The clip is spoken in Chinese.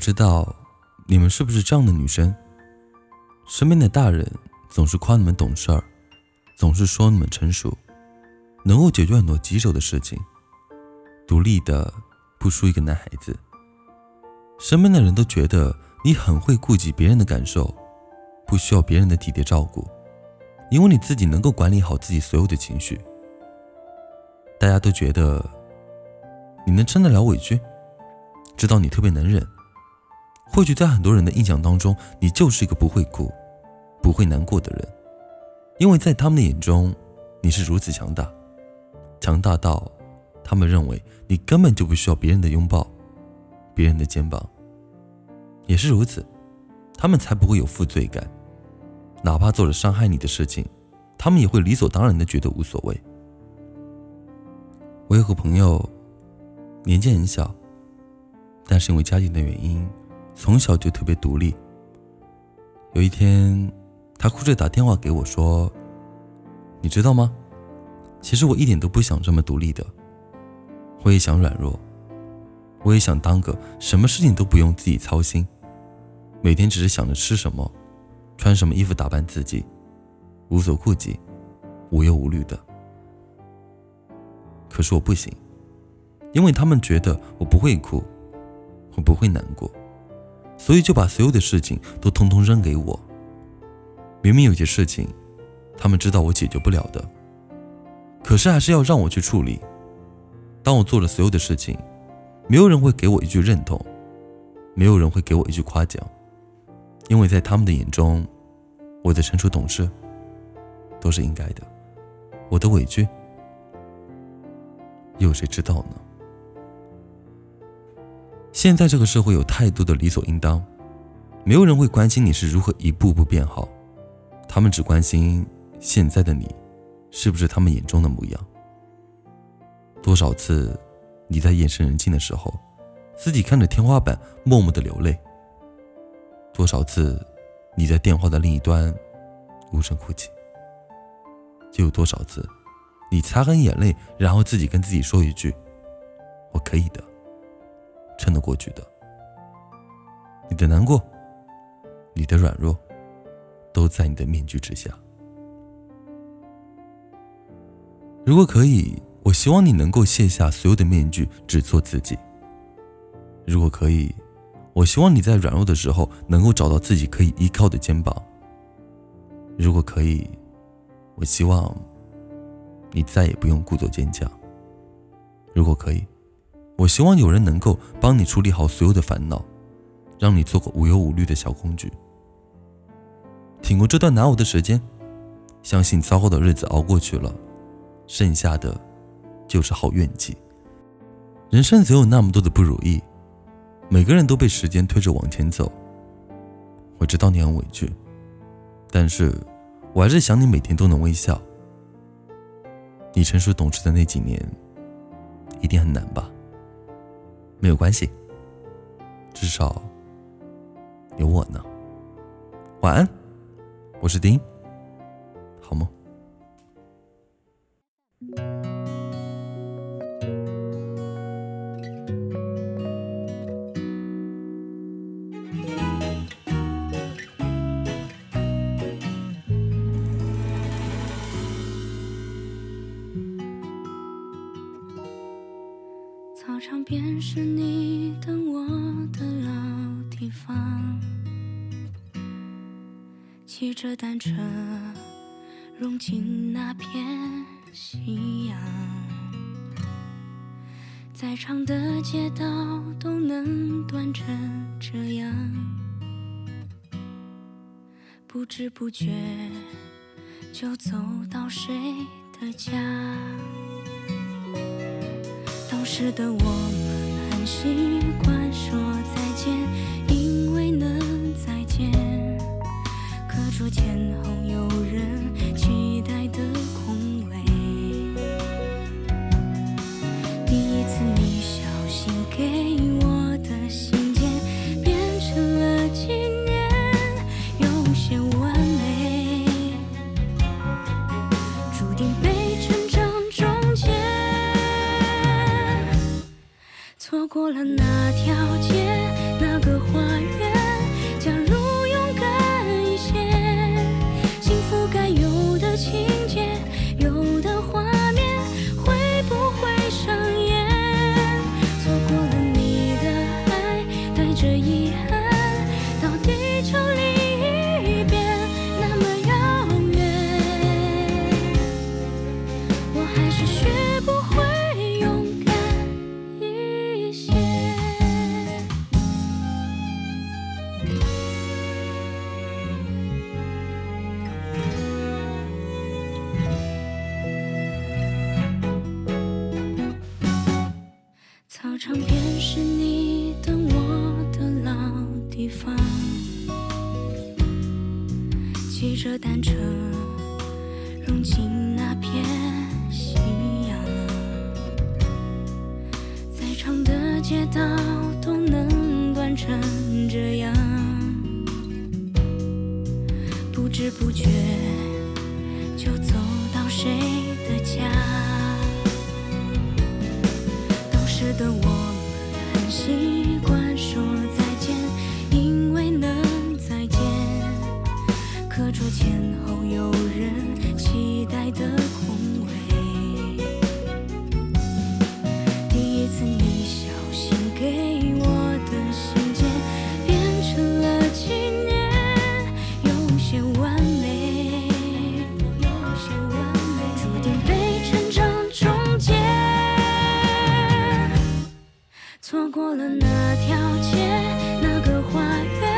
知道你们是不是这样的女生？身边的大人总是夸你们懂事儿，总是说你们成熟，能够解决很多棘手的事情，独立的不输一个男孩子。身边的人都觉得你很会顾及别人的感受，不需要别人的体贴照顾，因为你自己能够管理好自己所有的情绪。大家都觉得你能撑得了委屈，知道你特别能忍。或许在很多人的印象当中，你就是一个不会哭、不会难过的人，因为在他们的眼中，你是如此强大，强大到他们认为你根本就不需要别人的拥抱、别人的肩膀。也是如此，他们才不会有负罪感，哪怕做了伤害你的事情，他们也会理所当然的觉得无所谓。我有个朋友，年纪很小，但是因为家庭的原因。从小就特别独立。有一天，他哭着打电话给我，说：“你知道吗？其实我一点都不想这么独立的。我也想软弱，我也想当个什么事情都不用自己操心，每天只是想着吃什么、穿什么衣服打扮自己，无所顾忌、无忧无虑的。可是我不行，因为他们觉得我不会哭，我不会难过。”所以就把所有的事情都通通扔给我。明明有些事情，他们知道我解决不了的，可是还是要让我去处理。当我做了所有的事情，没有人会给我一句认同，没有人会给我一句夸奖，因为在他们的眼中，我的成熟懂事都是应该的，我的委屈，又有谁知道呢？现在这个社会有太多的理所应当，没有人会关心你是如何一步步变好，他们只关心现在的你，是不是他们眼中的模样。多少次你在夜深人静的时候，自己看着天花板默默的流泪；多少次你在电话的另一端无声哭泣，就有多少次你擦干眼泪，然后自己跟自己说一句：“我可以的。”撑得过去的，你的难过，你的软弱，都在你的面具之下。如果可以，我希望你能够卸下所有的面具，只做自己。如果可以，我希望你在软弱的时候能够找到自己可以依靠的肩膀。如果可以，我希望你再也不用故作坚强。如果可以。我希望有人能够帮你处理好所有的烦恼，让你做个无忧无虑的小公举。挺过这段难熬的时间，相信糟糕的日子熬过去了，剩下的就是好运气。人生总有那么多的不如意，每个人都被时间推着往前走。我知道你很委屈，但是我还是想你每天都能微笑。你成熟懂事的那几年，一定很难吧？没有关系，至少有我呢。晚安，我是丁，好梦。场便是你等我的老地方，骑着单车，融进那片夕阳，再长的街道都能断成这样，不知不觉就走到谁的家。当时的我们很习惯说再见，因为能再见。可桌前后有人了那条街那个花园。操场边是你等我的老地方骑着单车融进那片夕阳。再长的街道都能断成这样。不知不觉就走到谁的我们很习惯。错过了那条街那个花园。